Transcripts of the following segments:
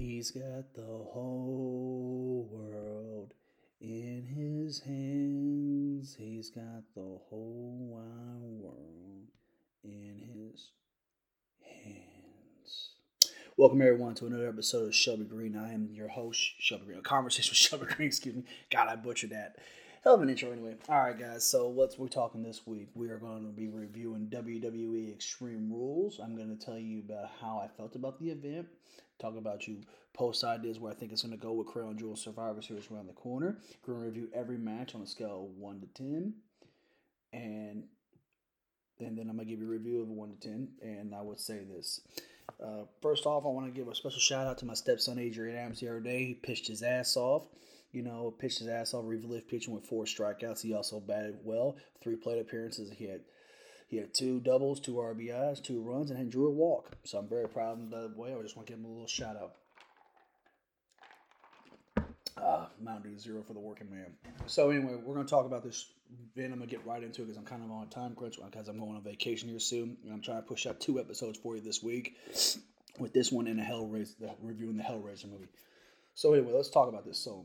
He's got the whole world in his hands. He's got the whole wide world in his hands. Welcome everyone to another episode of Shelby Green. I am your host, Shelby Green. A conversation with Shelby Green, excuse me. God, I butchered that. Hell of an intro anyway. Alright guys, so what's we're talking this week? We are going to be reviewing WWE Extreme Rules. I'm going to tell you about how I felt about the event. Talk about you post ideas where I think it's going to go with Crown Jewel Survivor Series around the corner. We're going to review every match on a scale of 1 to 10. And and then I'm gonna give you a review of one to ten. And I would say this: uh, first off, I want to give a special shout out to my stepson Adrian Adams the other day. He pitched his ass off. You know, pitched his ass off. Relief pitching with four strikeouts. He also batted well. Three plate appearances. He had he had two doubles, two RBIs, two runs, and he drew a walk. So I'm very proud of him that way. I just want to give him a little shout out. Uh, Mountain Dew Zero for the working man. So anyway, we're going to talk about this Then I'm going to get right into it because I'm kind of on a time crunch because I'm going on vacation here soon. And I'm trying to push out two episodes for you this week with this one and the Hellraiser, the reviewing the Hellraiser movie. So anyway, let's talk about this. So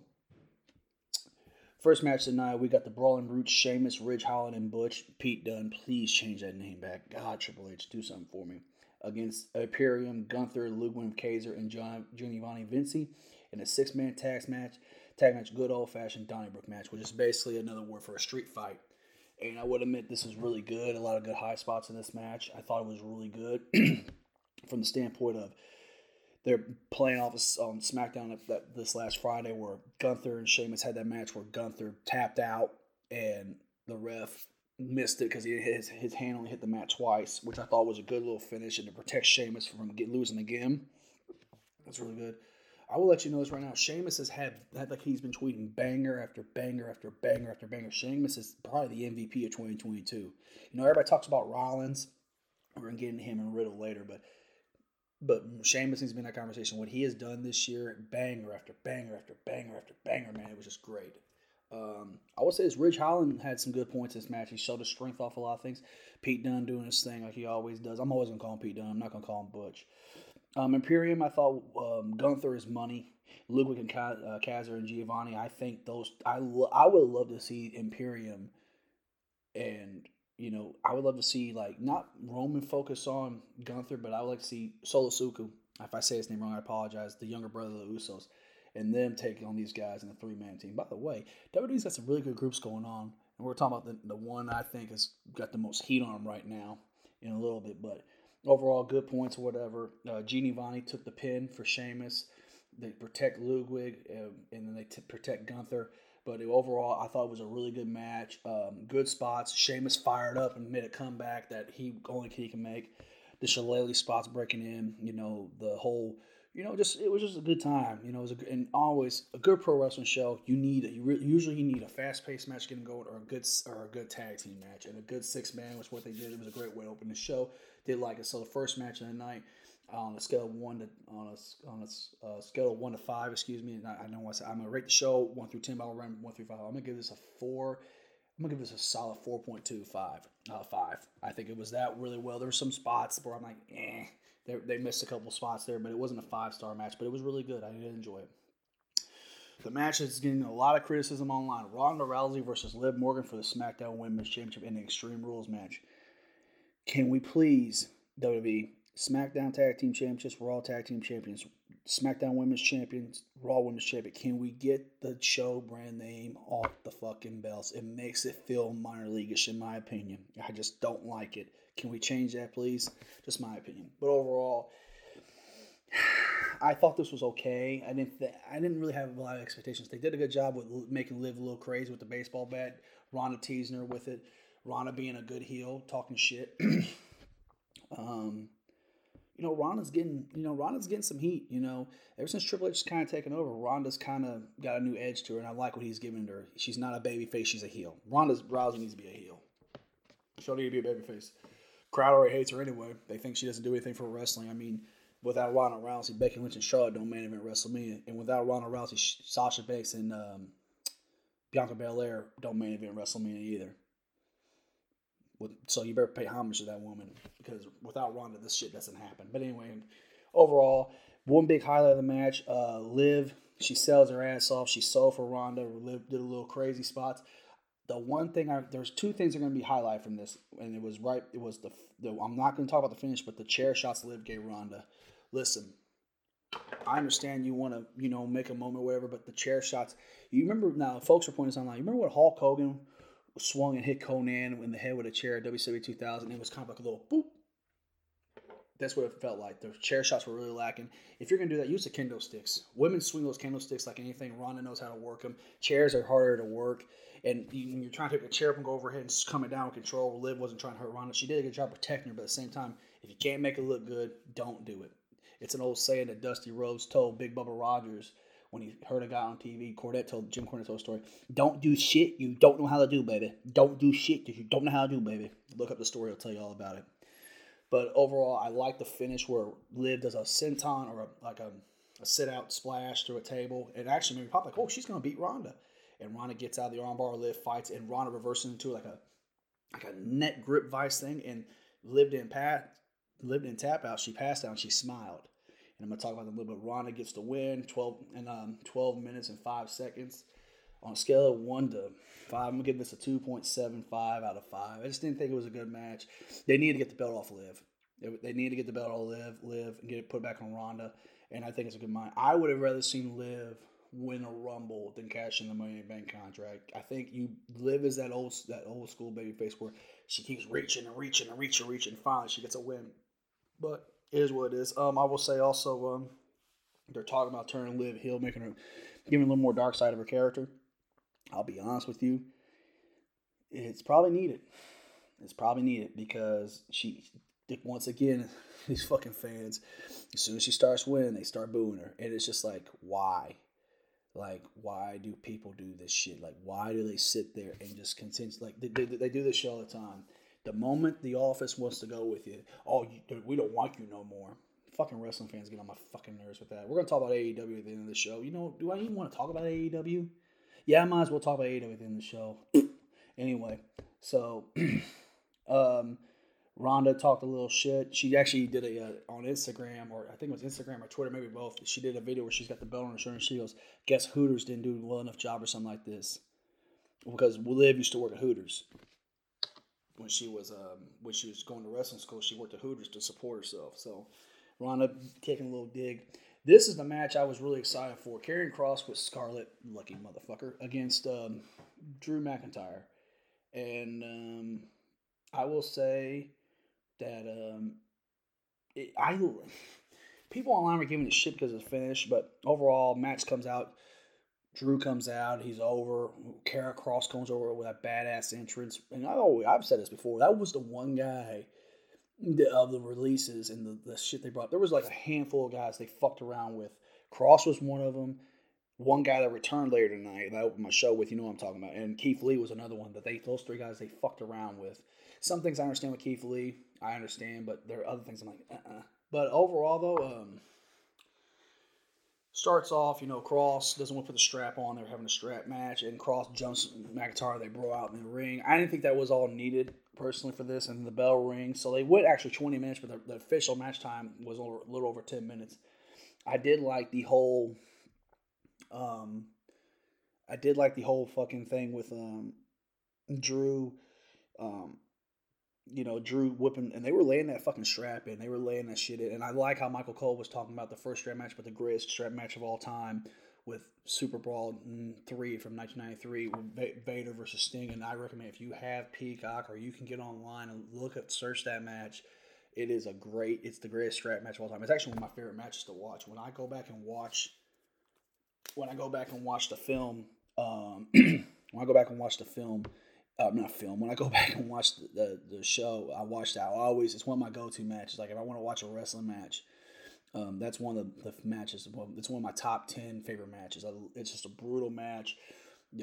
first match tonight, we got the Brawling Brutes, Sheamus, Ridge Holland, and Butch. Pete Dunne, please change that name back. God, Triple H, do something for me. Against Imperium, Gunther, Ludwig Kaiser, and John Giovanni Vinci in a six man tag match. Tag match, good old fashioned Donnybrook match, which is basically another word for a street fight. And I would admit this was really good. A lot of good high spots in this match. I thought it was really good from the standpoint of they're playing off on SmackDown that this last Friday where Gunther and Sheamus had that match where Gunther tapped out and the ref missed it because his his hand only hit the mat twice, which I thought was a good little finish and to protect Sheamus from get, losing again. That's really good. I will let you know this right now. Sheamus has had, had like he's been tweeting banger after banger after banger after banger. Sheamus is probably the MVP of 2022. You know, everybody talks about Rollins. We're gonna get into him and Riddle later, but but Sheamus needs to be in that conversation. What he has done this year, banger after banger after banger after banger, man, it was just great. Um, I would say this Ridge Holland had some good points in this match. He showed his strength off a lot of things. Pete Dunne doing his thing like he always does. I'm always gonna call him Pete Dunne. I'm not gonna call him Butch. Um, Imperium, I thought um, Gunther is money. Ludwig and uh, Kaiser and Giovanni, I think those. I lo- I would love to see Imperium, and you know I would love to see like not Roman focus on Gunther, but I would like to see Solo Sikoa. If I say his name wrong, I apologize. The younger brother of the Usos, and them taking on these guys in a three man team. By the way, WWE's got some really good groups going on, and we're talking about the the one I think has got the most heat on him right now in a little bit, but overall good points or whatever. Uh, took the pin for Sheamus. They protect Ludwig um, and then they t- protect Gunther. But overall, I thought it was a really good match. Um, good spots. Sheamus fired up and made a comeback that he only he can make. The Shillelagh spots breaking in. You know the whole. You know, just it was just a good time. You know, it was a, and always a good pro wrestling show. You need you re, usually you need a fast paced match getting going, or a good or a good tag team match, and a good six man was what they did. It was a great way to open the show did like it. So the first match of the night, on a scale of one to on a on a uh, scale of one to five, excuse me. And I, I know I said. I'm gonna rate the show one through ten. But I'll run one through five. I'm gonna give this a four. I'm gonna give this a solid four point two five. Uh, five. I think it was that really well. There were some spots where I'm like, eh. They, they missed a couple spots there, but it wasn't a five star match. But it was really good. I did enjoy it. The match is getting a lot of criticism online. Ronda Rousey versus Liv Morgan for the SmackDown Women's Championship in the Extreme Rules match. Can we please, WWE, SmackDown Tag Team Champions, Raw Tag Team Champions, SmackDown Women's Champions, Raw Women's Champion, can we get the show brand name off the fucking belts? It makes it feel minor leagueish, in my opinion. I just don't like it. Can we change that, please? Just my opinion. But overall, I thought this was okay. I didn't. Th- I didn't really have a lot of expectations. They did a good job with making Liv a little crazy with the baseball bat. Ronda teasing her with it. Ronda being a good heel, talking shit. um, you know, Ronda's getting, you know, Ronda's getting some heat. You know, ever since Triple H's kind of taken over, Ronda's kind of got a new edge to her, and I like what he's giving her. She's not a baby face; she's a heel. Ronda's Rousey needs to be a heel. She don't need to be a baby face. Crowd already hates her anyway. They think she doesn't do anything for wrestling. I mean, without Ronda Rousey, Becky Lynch and Charlotte don't main event WrestleMania, and without Ronda Rousey, Sasha Banks and um, Bianca Belair don't main event WrestleMania either. So you better pay homage to that woman because without Ronda, this shit doesn't happen. But anyway, overall, One big highlight of the match, uh, Liv, she sells her ass off. She sold for Ronda. Liv did a little crazy spots. The one thing I there's two things that are going to be highlight from this, and it was right. It was the, the I'm not going to talk about the finish, but the chair shots Liv gave Ronda. Listen, I understand you want to, you know, make a moment whatever, but the chair shots. You remember now, folks are pointing this online. You remember what Hulk Hogan swung and hit Conan in the head with a chair at WCW 2000? It was kind of like a little boop. That's what it felt like. The chair shots were really lacking. If you're gonna do that, use the kendo sticks. Women swing those kendo sticks like anything. Ronda knows how to work them. Chairs are harder to work, and you, are trying to take a chair up and go overhead and coming down with control. Liv wasn't trying to hurt Ronda. She did a good job protecting her, but at the same time, if you can't make it look good, don't do it. It's an old saying that Dusty Rhodes told Big Bubba Rogers when he heard a guy on TV. Cornette told Jim Cornette told a story. Don't do shit you don't know how to do, baby. Don't do shit that you don't know how to do, baby. Look up the story; I'll tell you all about it. But overall, I like the finish where Liv does a senton or a, like a, a sit out splash through a table. It actually made me pop like, oh, she's gonna beat Ronda. And Ronda gets out of the armbar, Liv fights, and Ronda reverses into like a like a net grip vice thing, and Liv didn't pat, Liv didn't tap out. She passed out, and she smiled and I'm gonna talk about them a little bit. Ronda gets the win, 12 and um, 12 minutes and five seconds. On a scale of one to five, I'm gonna give this a 2.75 out of five. I just didn't think it was a good match. They need to get the belt off Liv. They, they need to get the belt off Liv, Liv, and get it put back on Ronda. And I think it's a good mind. I would have rather seen Liv win a Rumble than cash in the Money in Bank contract. I think you Liv as that old that old school baby face where she keeps reaching and reaching and reaching and reaching. Finally, she gets a win. But is what it is. Um, I will say also, um, they're talking about turning Liv heel, making her, giving a little more dark side of her character. I'll be honest with you, it's probably needed. It's probably needed because she, once again, these fucking fans, as soon as she starts winning, they start booing her, and it's just like, why? Like, why do people do this shit? Like, why do they sit there and just continue? Like, they, they, they do this show all the time the moment the office wants to go with you, oh, you, we don't want you no more. Fucking wrestling fans get on my fucking nerves with that. We're gonna talk about AEW at the end of the show. You know, do I even want to talk about AEW? Yeah, I might as well talk about AEW at the end of the show. anyway, so um, Ronda talked a little shit. She actually did a uh, on Instagram, or I think it was Instagram or Twitter, maybe both. She did a video where she's got the belt on her shoulder. And she goes, "Guess Hooters didn't do a well enough job or something like this." Because Liv used to work at Hooters when she was um, when she was going to wrestling school, she worked at Hooters to support herself. So Ronda taking a little dig. This is the match I was really excited for. Karrion Kross with Scarlett, lucky motherfucker, against um, Drew McIntyre, and um, I will say that um, it, I people online were giving it shit because of the finish, but overall, match comes out Drew comes out, he's over. Karrion Kross comes over with a badass entrance. And I always, I've said this before, that was the one guy of the releases and the, the shit they brought. There was like a handful of guys they fucked around with. Kross was one of them. One guy that returned later tonight that I opened my show with, you know what I'm talking about. And Keith Lee was another one that they those three guys they fucked around with. Some things I understand with Keith Lee, I understand, but there are other things I'm like, uh uh-uh. But overall though, um, starts off, you know, Kross doesn't want to put the strap on. They're having a strap match, and Kross jumps McIntyre. They bro out in the ring. I didn't think that was all needed personally for this, and the bell rings. So they went actually 20 minutes, but the, the official match time was over, a little over 10 minutes. I did like the whole, um, I did like the whole fucking thing with um, Drew, um, you know, Drew whipping, and they were laying that fucking strap in. They were laying that shit in. And I like how Michael Cole was talking about the first strap match, but the greatest strap match of all time with Super Brawl 3 from 1993 with Vader versus Sting. And I recommend if you have Peacock or you can get online and look at, search that match. It is a great, it's the greatest strap match of all time. It's actually one of my favorite matches to watch. When I go back and watch, when I go back and watch the film, um, when I go back and watch the film, uh, not film. When I go back and watch the, the, the show, I watch that. I always it's one of my go to matches. Like if I want to watch a wrestling match, um, that's one of the, the matches. It's one of my top ten favorite matches. It's just a brutal match.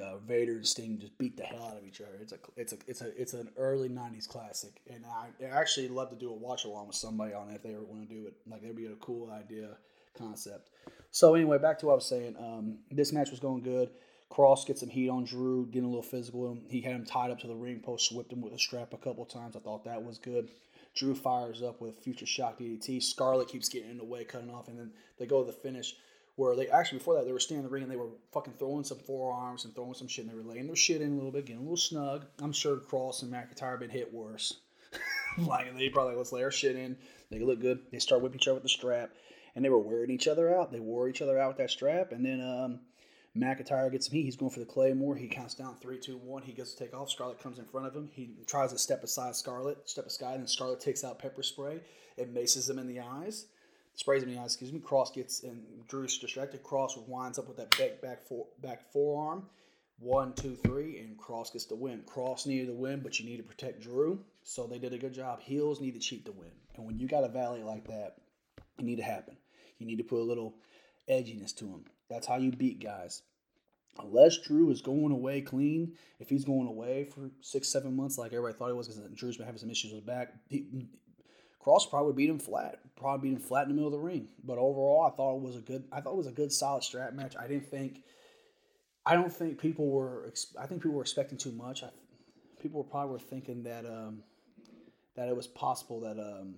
Uh, Vader and Sting just beat the hell out of each other. It's a it's a it's a it's an early '90s classic, and I, I actually love to do a watch along with somebody on it if they ever want to do it. Like it'd be a cool idea concept. So anyway, back to what I was saying. Um, this match was going good. Kross gets some heat on Drew, getting a little physical. He had him tied up to the ring post, whipped him with a strap a couple times. I thought that was good. Drew fires up with future shock DDT. Scarlett keeps getting in the way, cutting off, and then they go to the finish where they actually before that they were standing in the ring and they were fucking throwing some forearms and throwing some shit and they were laying their shit in a little bit, getting a little snug. I'm sure Kross and McIntyre been hit worse. like they probably let's lay our shit in. They look good. They start whipping each other with the strap, and they were wearing each other out. They wore each other out with that strap, and then um, McIntyre gets heat. He's going for the Claymore. He counts down three, two, one. He gets to take off. Scarlett comes in front of him. He tries to step aside Scarlett, step aside, and Scarlett takes out pepper spray. It maces him in the eyes, sprays him in the eyes. Excuse me. Kross gets and Drew's distracted. Kross winds up with that back back for, back forearm. One, two, three, and Kross gets the win. Kross needed the win, but you need to protect Drew, so they did a good job. Heels need to cheat to win, and when you got a valley like that, you need to happen. You need to put a little edginess to them. That's how you beat guys. Unless Drew is going away clean, if he's going away for six, seven months like everybody thought he was, because Drew's been having some issues with back, he, Kross probably would beat him flat, probably beat him flat in the middle of the ring. But overall, I thought it was a good, I thought it was a good solid strap match. I didn't think, I don't think people were, I think people were expecting too much. I, people were probably were thinking that um, that it was possible that um,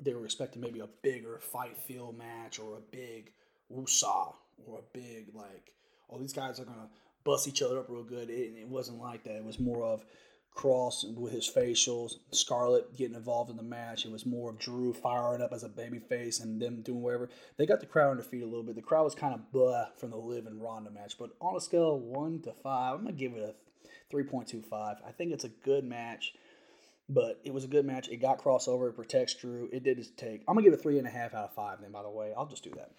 they were expecting maybe a bigger fight feel match or a big woosah or a big like oh, these guys are gonna bust each other up real good. It, it wasn't like that. It was more of Kross with his facials, Scarlett getting involved in the match. It was more of Drew firing up as a babyface and them doing whatever. They got the crowd on their feet a little bit. The crowd was kind of blah from the Liv and Ronda match, but on a scale of one to five, I'm gonna give it a three point two five. I think it's a good match, but it was a good match. It got crossover. It protects Drew. It did its take. I'm gonna give it three and a half out of five. Then, by the way, I'll just do that.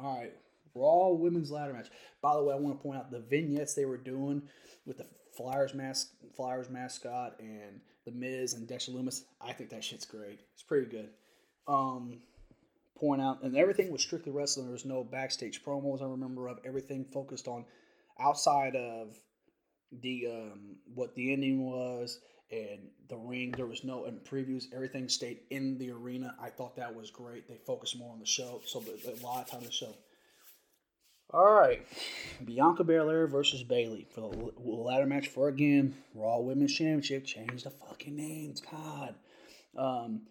All right, Raw women's ladder match. By the way, I want to point out the vignettes they were doing with the Flyers mask, Flyers mascot, and the Miz and Dexter Lumis. I think that shit's great. It's pretty good. Um, point out, and everything was strictly wrestling. There was no backstage promos. I remember of everything focused on outside of the um, what the ending was and the ring. There was no in previews. Everything stayed in the arena. I thought that was great. They focused more on the show, so a lot of time the show. All right, Bianca Belair versus Bayley for the ladder match for again Raw Women's Championship. Change the fucking names, God. Um,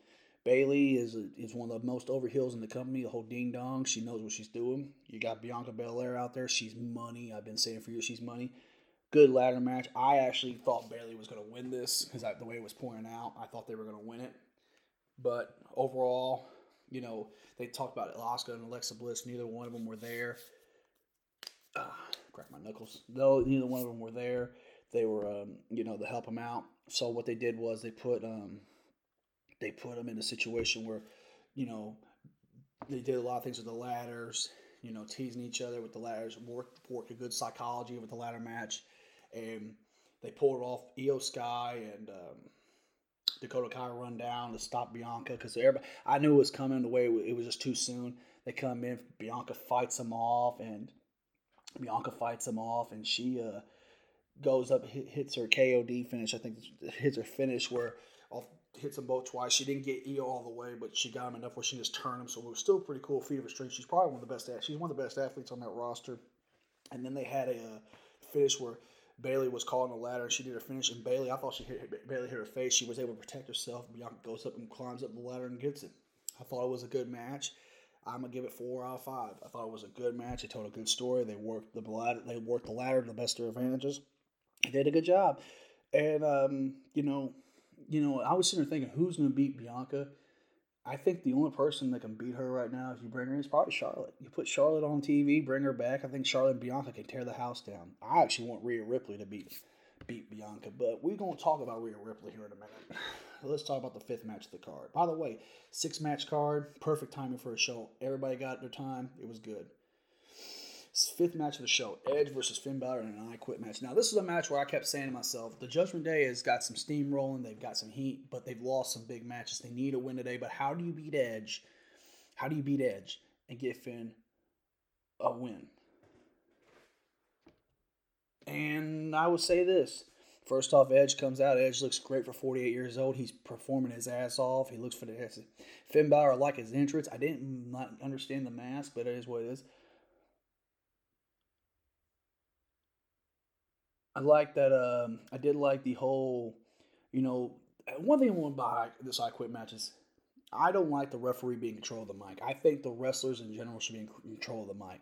Bayley is a, is one of the most over heels in the company. The whole ding dong, she knows what she's doing. You got Bianca Belair out there. She's money. I've been saying for years she's money. Good ladder match. I actually thought Bayley was going to win this because the way it was pointing out, I thought they were going to win it. But overall, you know, they talked about Asuka and Alexa Bliss. Neither one of them were there uh, crack my knuckles. Though neither one of them were there, they were um, you know to help them out. So what they did was they put um, they put them in a situation where you know they did a lot of things with the ladders. You know, teasing each other with the ladders, work work a good psychology with the ladder match, and they pulled off Iyo Sky and um, Dakota Kai run down to stop Bianca because everybody I knew it was coming. The way it was just too soon. They come in, Bianca fights them off, and Bianca fights him off, and she uh, goes up, hit, hits her KOD finish. I think hits her finish where off hits them both twice. She didn't get Iyo all the way, but she got him enough where she just turned him. So it was still pretty cool feat of strength. She's probably one of the best. She's one of the best athletes on that roster. And then they had a uh, finish where Bayley was calling the ladder and she did her finish. And Bayley, I thought she hit, Bayley hit her face. She was able to protect herself. Bianca goes up and climbs up the ladder and gets it. I thought it was a good match. I'm gonna give it four out of five. I thought it was a good match. They told a good story. They worked the ladder. They worked the ladder to the best of their advantages. They did a good job. And um, you know, you know, I was sitting there thinking, who's gonna beat Bianca? I think the only person that can beat her right now, if you bring her in, is probably Charlotte. You put Charlotte on TV, bring her back. I think Charlotte and Bianca can tear the house down. I actually want Rhea Ripley to beat beat Bianca, but we're gonna talk about Rhea Ripley here in a minute let's talk about the fifth match of the card. By the way, six match card, perfect timing for a show. Everybody got their time. It was good. Fifth match of the show: Edge versus Finn Balor in an I Quit match. Now, this is a match where I kept saying to myself, the Judgment Day has got some steam rolling. They've got some heat, but they've lost some big matches. They need a win today. But how do you beat Edge? How do you beat Edge and get Finn a win? And I would say this First off, Edge comes out. Edge looks great for 48 years old. He's performing his ass off. He looks for the Finn Balor. Like his entrance. I didn't not understand the mask, but it is what it is. I like that. Um, I did like the whole, you know, one thing I want by this I quit matches, I don't like the referee being in control of the mic. I think the wrestlers in general should be in control of the mic.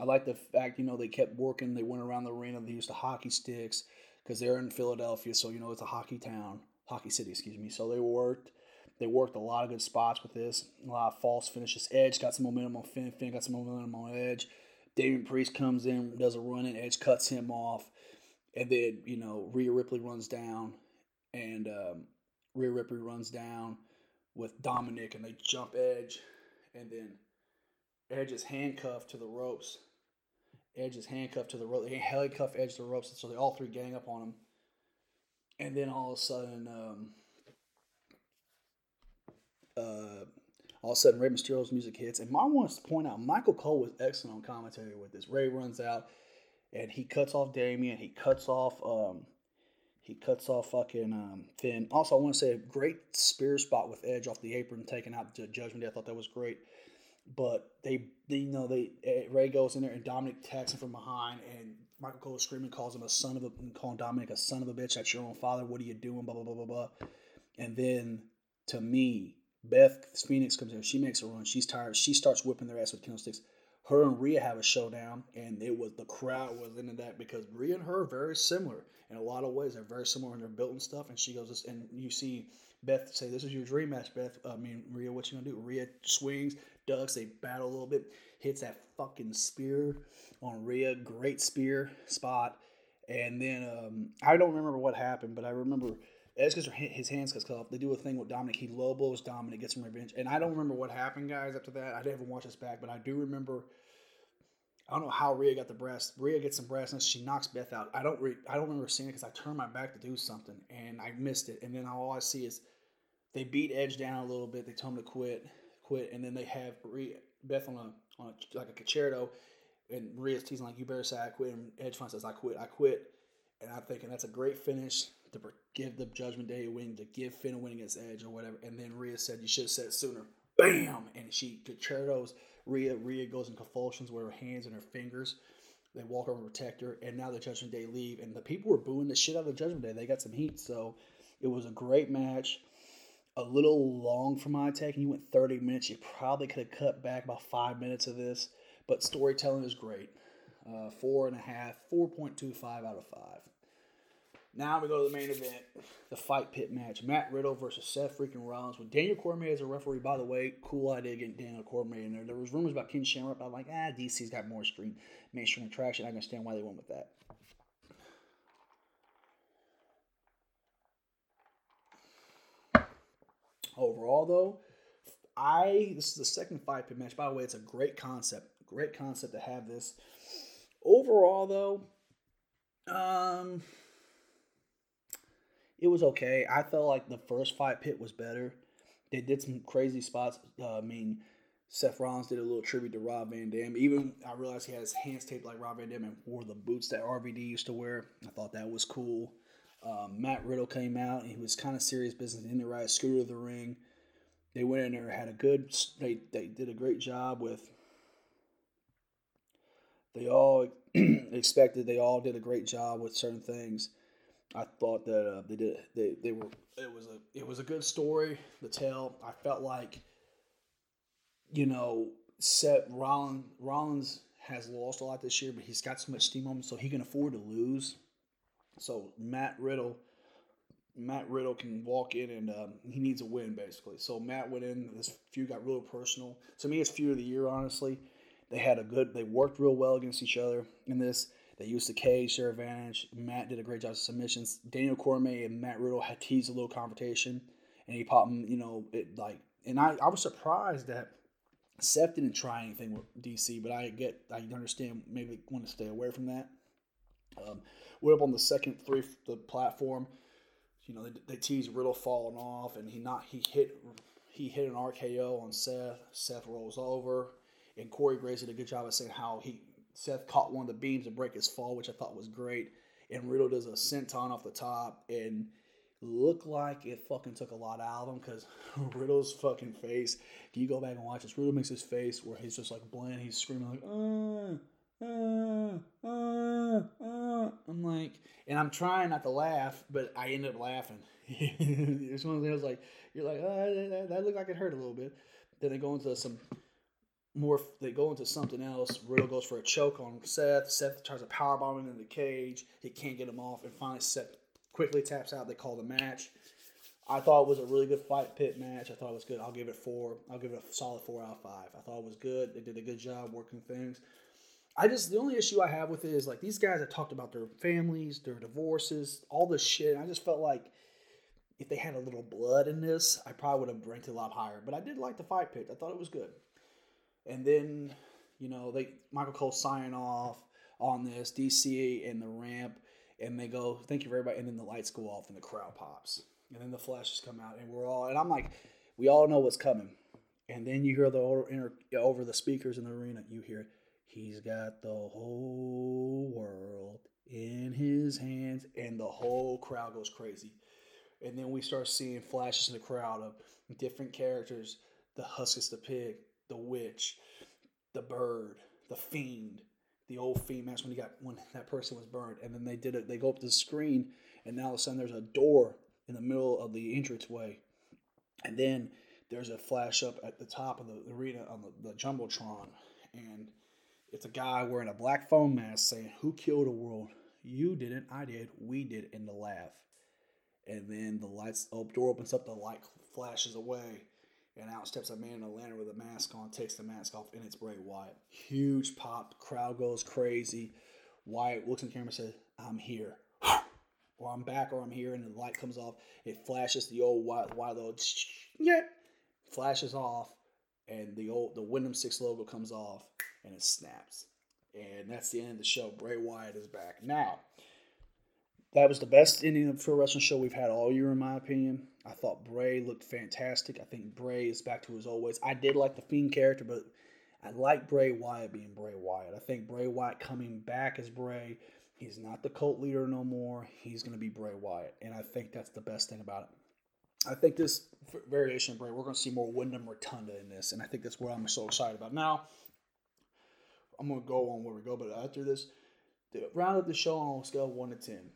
I like the fact, you know, they kept working. They went around the arena. They used the hockey sticks because they're in Philadelphia, so you know it's a hockey town, hockey city, excuse me. So they worked. They worked a lot of good spots with this. A lot of false finishes. Edge got some momentum on Finn. Finn got some momentum on Edge. Damian Priest comes in, does a run, and Edge cuts him off. And then, you know, Rhea Ripley runs down, and um, Rhea Ripley runs down with Dominic, and they jump Edge. And then Edge is handcuffed to the ropes. Edge is handcuffed to the rope. They handcuff Edge to the ropes, so they all three gang up on him. And then all of a sudden, um, uh, all of a sudden, Rey Mysterio's music hits. And I want to point out, Michael Cole was excellent on commentary with this. Rey runs out, and he cuts off Damian. He cuts off, um, he cuts off fucking um, Finn. Also, I want to say a great spear spot with Edge off the apron, taking out the Judgment Day. I thought that was great. But they, they you know, they eh, Rey goes in there and Dominic attacks him from behind, and Michael Cole screaming, calls him a son of a, calling Dominic a son of a bitch. That's your own father. What are you doing? Blah blah blah blah blah. And then to me, Beth Phoenix comes in. She makes a run. She's tired. She starts whipping their ass with kendo sticks. Her and Rhea have a showdown, and it was the crowd was into that because Rhea and her are very similar in a lot of ways. They're very similar in their built and stuff. And she goes, this, and you see Beth say, "This is your dream match, Beth." I mean, Rhea, what you gonna do? Rhea swings, ducks. They battle a little bit. Hits that fucking spear on Rhea. Great spear spot. And then um, I don't remember what happened, but I remember Edge gets his hands gets cut off. They do a thing with Dominic. He low blows Dominic, gets some revenge. And I don't remember what happened, guys, after that. I didn't even watch this back, but I do remember. I don't know how Rhea got the breast. Rhea gets some breast and she knocks Beth out. I don't re- I don't remember seeing it because I turned my back to do something and I missed it. And then all I see is they beat Edge down a little bit. They tell him to quit, quit, and then they have Rhea, Beth on a on a, like a Con-Chair-To, and Rhea's teasing like, "You better say I quit." And Edge finally says, "I quit, I quit," and I'm thinking that's a great finish to give the Judgment Day a win, to give Finn a win against Edge or whatever. And then Rhea said, "You should have said sooner." Bam! And she Con-Chair-Tos. Rhea Rhea goes in convulsions with her hands and her fingers. They walk over and protect her, and now the Judgment Day leave, and the people were booing the shit out of the Judgment Day. They got some heat, so it was a great match. A little long for my take, and you went 30 minutes. You probably could have cut back about five minutes of this, but storytelling is great. Uh, four and a half, 4.25 out of five. Now we go to the main event, the fight pit match. Matt Riddle versus Seth freaking Rollins with Daniel Cormier as a referee. By the way, cool idea getting Daniel Cormier in there. There was rumors about Ken Shamrock, but I'm like, ah, DC's got more stream mainstream attraction. I understand why they went with that. Overall, though, I this is the second fight pit match. By the way, it's a great concept. Great concept to have this. Overall, though, um, it was okay. I felt like the first fight pit was better. They did some crazy spots. Uh, I mean, Seth Rollins did a little tribute to Rob Van Dam. Even I realized he had his hands taped like Rob Van Dam and wore the boots that RVD used to wear. I thought that was cool. Um, Matt Riddle came out and he was kind of serious business in the right scooter to the ring. They went in there, had a good. They they did a great job with. They all expected. They all did a great job with certain things. I thought that uh, they did. They, they were. It was a. It was a good story to tell. I felt like. You know, Seth Rollins Rollins has lost a lot this year, but he's got so much steam on him, so he can afford to lose. So Matt Riddle, Matt Riddle can walk in and um, he needs a win basically. So Matt went in. This feud got real personal. To me, it's feud of the year. Honestly, they had a good. They worked real well against each other in this. They used the cage, their advantage. Matt did a great job of submissions. Daniel Cormier and Matt Riddle had teased a little confrontation, and he popped him, you know, it like. And I, I was surprised that Seth didn't try anything with DC, but I get, I understand maybe want to stay away from that. Um, we're up on the second three, the platform. You know, they, they teased Riddle falling off, and he not he hit he hit an RKO on Seth. Seth rolls over, and Corey Graves did a good job of saying how he Seth caught one of the beams to break his fall, which I thought was great. And Riddle does a senton off the top and looked like it fucking took a lot out of him because Riddle's fucking face. Can you go back and watch this? Riddle makes his face where he's just like bland. He's screaming like, uh, uh, uh, uh. I'm like, and I'm trying not to laugh, but I end up laughing. it's one of those like you're like, oh, that, that looked like it hurt a little bit. Then they go into some more. They go into something else. Riddle goes for a choke on Seth. Seth tries to powerbomb him in the cage. He can't get him off, and finally Seth quickly taps out. They call the match. I thought it was a really good fight pit match. I thought it was good. I'll give it four. I'll give it a solid four out of five. I thought it was good. They did a good job working things. I just the only issue I have with it is like these guys have talked about their families, their divorces, all this shit. I just felt like if they had a little blood in this, I probably would have ranked it a lot higher. But I did like the fight pit. I thought it was good. And then, you know, they Michael Cole signing off on this, DC and the ramp, and they go, Thank you very much. And then the lights go off and the crowd pops. And then the flashes come out and we're all and I'm like, we all know what's coming. And then you hear the over the speakers in the arena, you hear He's got the whole world in his hands, and the whole crowd goes crazy. And then we start seeing flashes in the crowd of different characters the Huskus the Pig, the Witch, the Bird, the Fiend, the old Fiend match when he got when that person was burned. And then they did it, they go up to the screen, and now all of a sudden there's a door in the middle of the entranceway. And then there's a flash up at the top of the arena on the, the Jumbotron. And it's a guy wearing a black foam mask saying, Who killed the world? You didn't, I did, we did, in the laugh. And then the lights oh, door opens up, the light flashes away, and out steps a man in a lantern with a mask on, takes the mask off, and it's Bray Wyatt. Huge pop, crowd goes crazy. Wyatt looks in the camera and says, I'm here. or I'm back, or I'm here, and the light comes off. It flashes the old Wyatt, Wyatt logo, yeah, flashes off, and the old the Wyndham Six logo comes off and it snaps. And that's the end of the show. Bray Wyatt is back. Now, that was the best ending of the pro wrestling show we've had all year, in my opinion. I thought Bray looked fantastic. I think Bray is back to his old ways. I did like the Fiend character, but I like Bray Wyatt being Bray Wyatt. I think Bray Wyatt coming back as Bray. He's not the cult leader no more. He's going to be Bray Wyatt. And I think that's the best thing about it. I think this variation of Bray, we're going to see more Wyndham Rotunda in this. And I think that's what I'm so excited about. Now, I'm gonna go on where we go, but after this, the round up the show on a scale one to ten.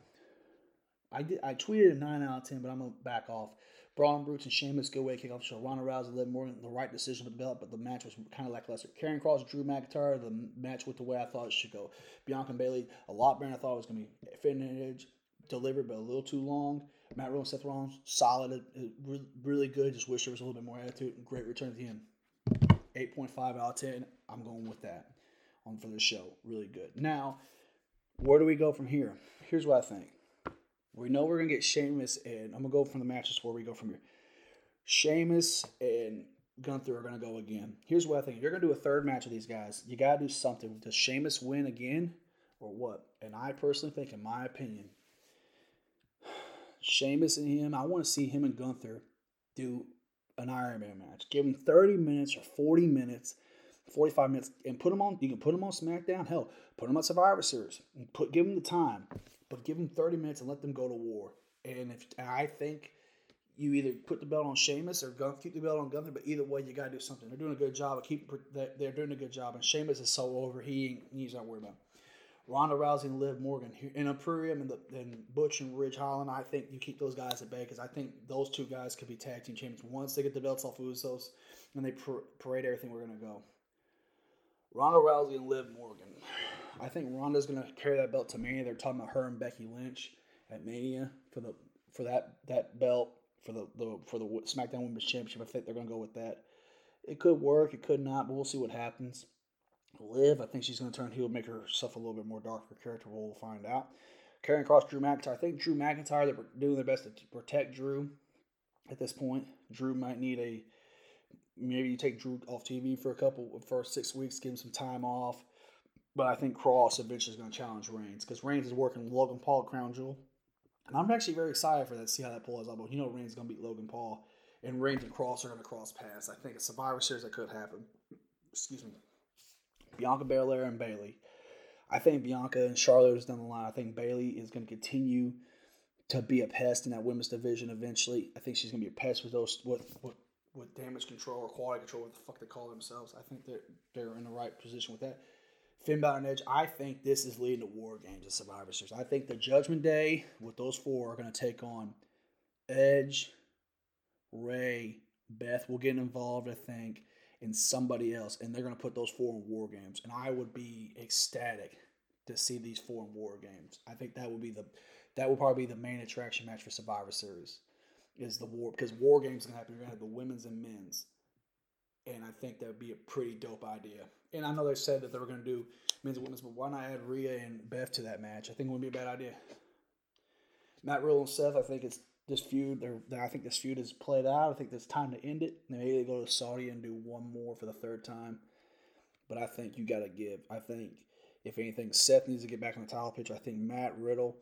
I did I tweeted a nine out of ten, but I'm gonna back off. Brawling Brutes and Sheamus go away kick off show. Ronda Rousey led more than the right decision the belt, but the match was kind of lackluster. Karrion Kross, Drew McIntyre, the match with the way I thought it should go. Bianca and Bayley, a lot better than I thought it was gonna be. Edge delivered, but a little too long. Matt Riddle, Seth Rollins, solid, uh, really good. Just wish there was a little bit more attitude. Great return at the end. 8.5 out of 10. I'm going with that on for the show. Really good. Now, where do we go from here? Here's what I think. We know we're gonna get Sheamus and I'm gonna go from the matches where we go from here. Sheamus and Gunther are gonna go again. Here's what I think. If you're gonna do a third match with these guys, you gotta do something. Does Sheamus win again? Or what? And I personally think, in my opinion, Sheamus and him, I want to see him and Gunther do an Iron Man match. Give him 30 minutes or 40 minutes 45 minutes and put them on. You can put them on SmackDown. Hell, put them on Survivor Series. And put give them the time, but give them 30 minutes and let them go to war. And if I think you either put the belt on Sheamus or Gun, keep the belt on Gunther, but either way, you gotta do something. They're doing a good job of keep. They're doing a good job, and Sheamus is so over. He he's not worried about. Ronda Rousey and Liv Morgan in Imperium and, the, and Butch and Ridge Holland. I think you keep those guys at bay because I think those two guys could be tag team champions once they get the belts off Usos and they parade everything we're gonna go. Ronda Rousey and Liv Morgan. I think Ronda's gonna carry that belt to Mania. They're talking about her and Becky Lynch at Mania for the for that that belt for the, the for the SmackDown Women's Championship. I think they're gonna go with that. It could work, it could not, but we'll see what happens. Liv, I think she's gonna turn heel, make herself a little bit more darker character. We'll find out. Karrion Kross Drew McIntyre. I think Drew McIntyre they're doing their best to protect Drew at this point. Drew might need a maybe you take Drew off TV for a couple for six weeks, give him some time off. But I think Kross eventually is going to challenge Reigns because Reigns is working Logan Paul Crown Jewel, and I'm actually very excited for that. See how that pulls out. But you know, Reigns is going to beat Logan Paul, and Reigns and Kross are going to cross paths. I think a Survivor Series that could happen. Excuse me. Bianca Belair and Bayley. I think Bianca and Charlotte is down the line. I think Bayley is going to continue to be a pest in that women's division eventually. I think she's going to be a pest with those with, with with damage control or quality control, what the fuck they call themselves. I think they're they're in the right position with that. Finn Balor and Edge. I think this is leading to War Games and Survivor Series. I think the Judgment Day with those four are going to take on Edge, Rey, Beth will get involved. I think, and somebody else, and they're going to put those four in War Games. And I would be ecstatic to see these four in War Games. I think that would be the that would probably be the main attraction match for Survivor Series is the war because War Games gonna happen. You're gonna have the women's and men's, and I think that would be a pretty dope idea. And I know they said that they were gonna do men's and women's, but why not add Rhea and Beth to that match? I think it wouldn't be a bad idea. Matt Riddle and Seth, I think it's this feud. They're, I think this feud is played out. I think it's time to end it. Maybe they go to Saudi and do one more for the third time. But I think you got to give. I think if anything, Seth needs to get back on the title picture. I think Matt Riddle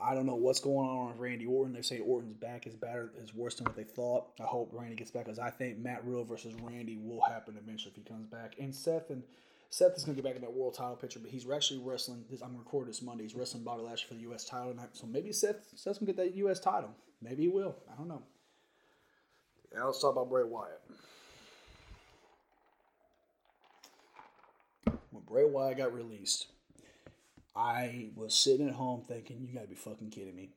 I don't know what's going on with Randy Orton. They say Orton's back is better, is worse than what they thought. I hope Randy gets back because I think Matt Riddle versus Randy will happen eventually if he comes back. And Seth and Seth is going to get back in that world title picture, but he's actually wrestling. This, I'm recording this Monday. He's wrestling Bobby Lashley for the U.S. title tonight. So maybe Seth Seth's going to get that U.S. title. Maybe he will. I don't know. Now let's talk about Bray Wyatt. When Bray Wyatt got released, I was sitting at home thinking, you got to be fucking kidding me.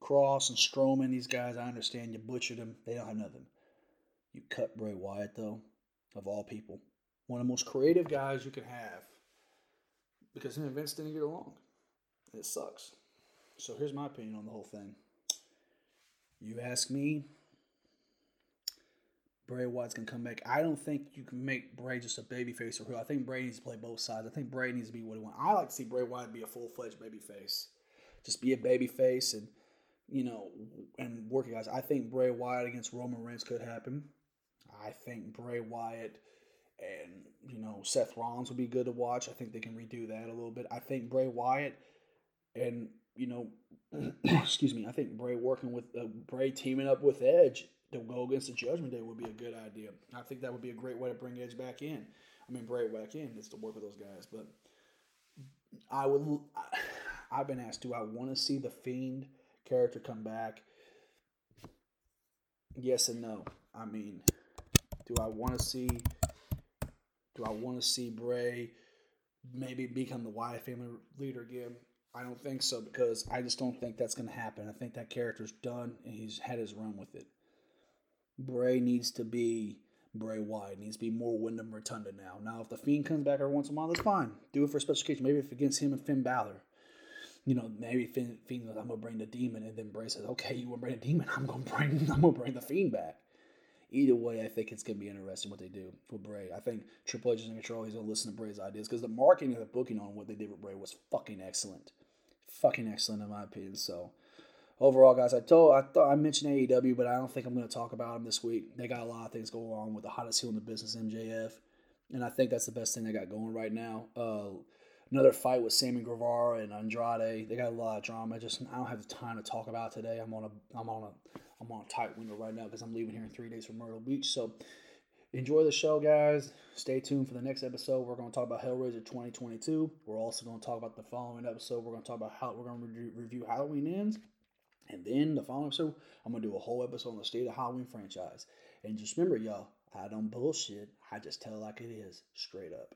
Kross and Strowman, these guys, I understand you butchered them. They don't have nothing. You cut Bray Wyatt, though, of all people. One of the most creative guys you can have. Because him and Vince didn't get along. It sucks. So here's my opinion on the whole thing. You ask me, Bray Wyatt's gonna come back. I don't think you can make Bray just a babyface or who. I think Bray needs to play both sides. I think Bray needs to be what he wants. I like to see Bray Wyatt be a full fledged babyface. Just be a babyface and you know and work guys. I think Bray Wyatt against Roman Reigns could happen. I think Bray Wyatt and you know Seth Rollins would be good to watch. I think they can redo that a little bit. I think Bray Wyatt and you know, excuse me. I think Bray working with uh, Bray teaming up with Edge to go against the Judgment Day would be a good idea. I think that would be a great way to bring Edge back in. I mean, Bray back in is to work with those guys. But I would. I, I've been asked, do I want to see the Fiend character come back? Yes and no. I mean, do I want to see? Do I want to see Bray maybe become the Wyatt family leader again? I don't think so because I just don't think that's going to happen. I think that character's done and he's had his run with it. Bray needs to be Bray Wyatt. needs to be more Wyndham Rotunda now. Now, if the Fiend comes back every once in a while, that's fine. Do it for a special occasion. Maybe if against him and Finn Balor. You know, maybe Finn, Fiend I'm gonna bring the demon, and then Bray says, Okay, you wanna bring a demon? I'm gonna bring I'm gonna bring the Fiend back. Either way, I think it's gonna be interesting what they do with Bray. I think Triple H is in control. He's gonna listen to Bray's ideas because the marketing and the booking on what they did with Bray was fucking excellent, fucking excellent in my opinion. So overall, guys, I told I thought I mentioned AEW, but I don't think I'm going to talk about them this week. They got a lot of things going on with the hottest heel in the business, MJF, and I think that's the best thing they got going right now. Uh, another fight with Sammy Guevara and Andrade. They got a lot of drama. Just I don't have the time to talk about today. I'm on a I'm on a I'm on a tight window right now because I'm leaving here in three days for Myrtle Beach. So enjoy the show, guys. Stay tuned for the next episode. We're going to talk about Hellraiser 2022. We're also going to talk about the following episode. We're going to talk about how we're going to review Halloween ends. And then the following episode, I'm gonna do a whole episode on the state of Halloween franchise. And just remember, y'all, I don't bullshit. I just tell it like it is, straight up.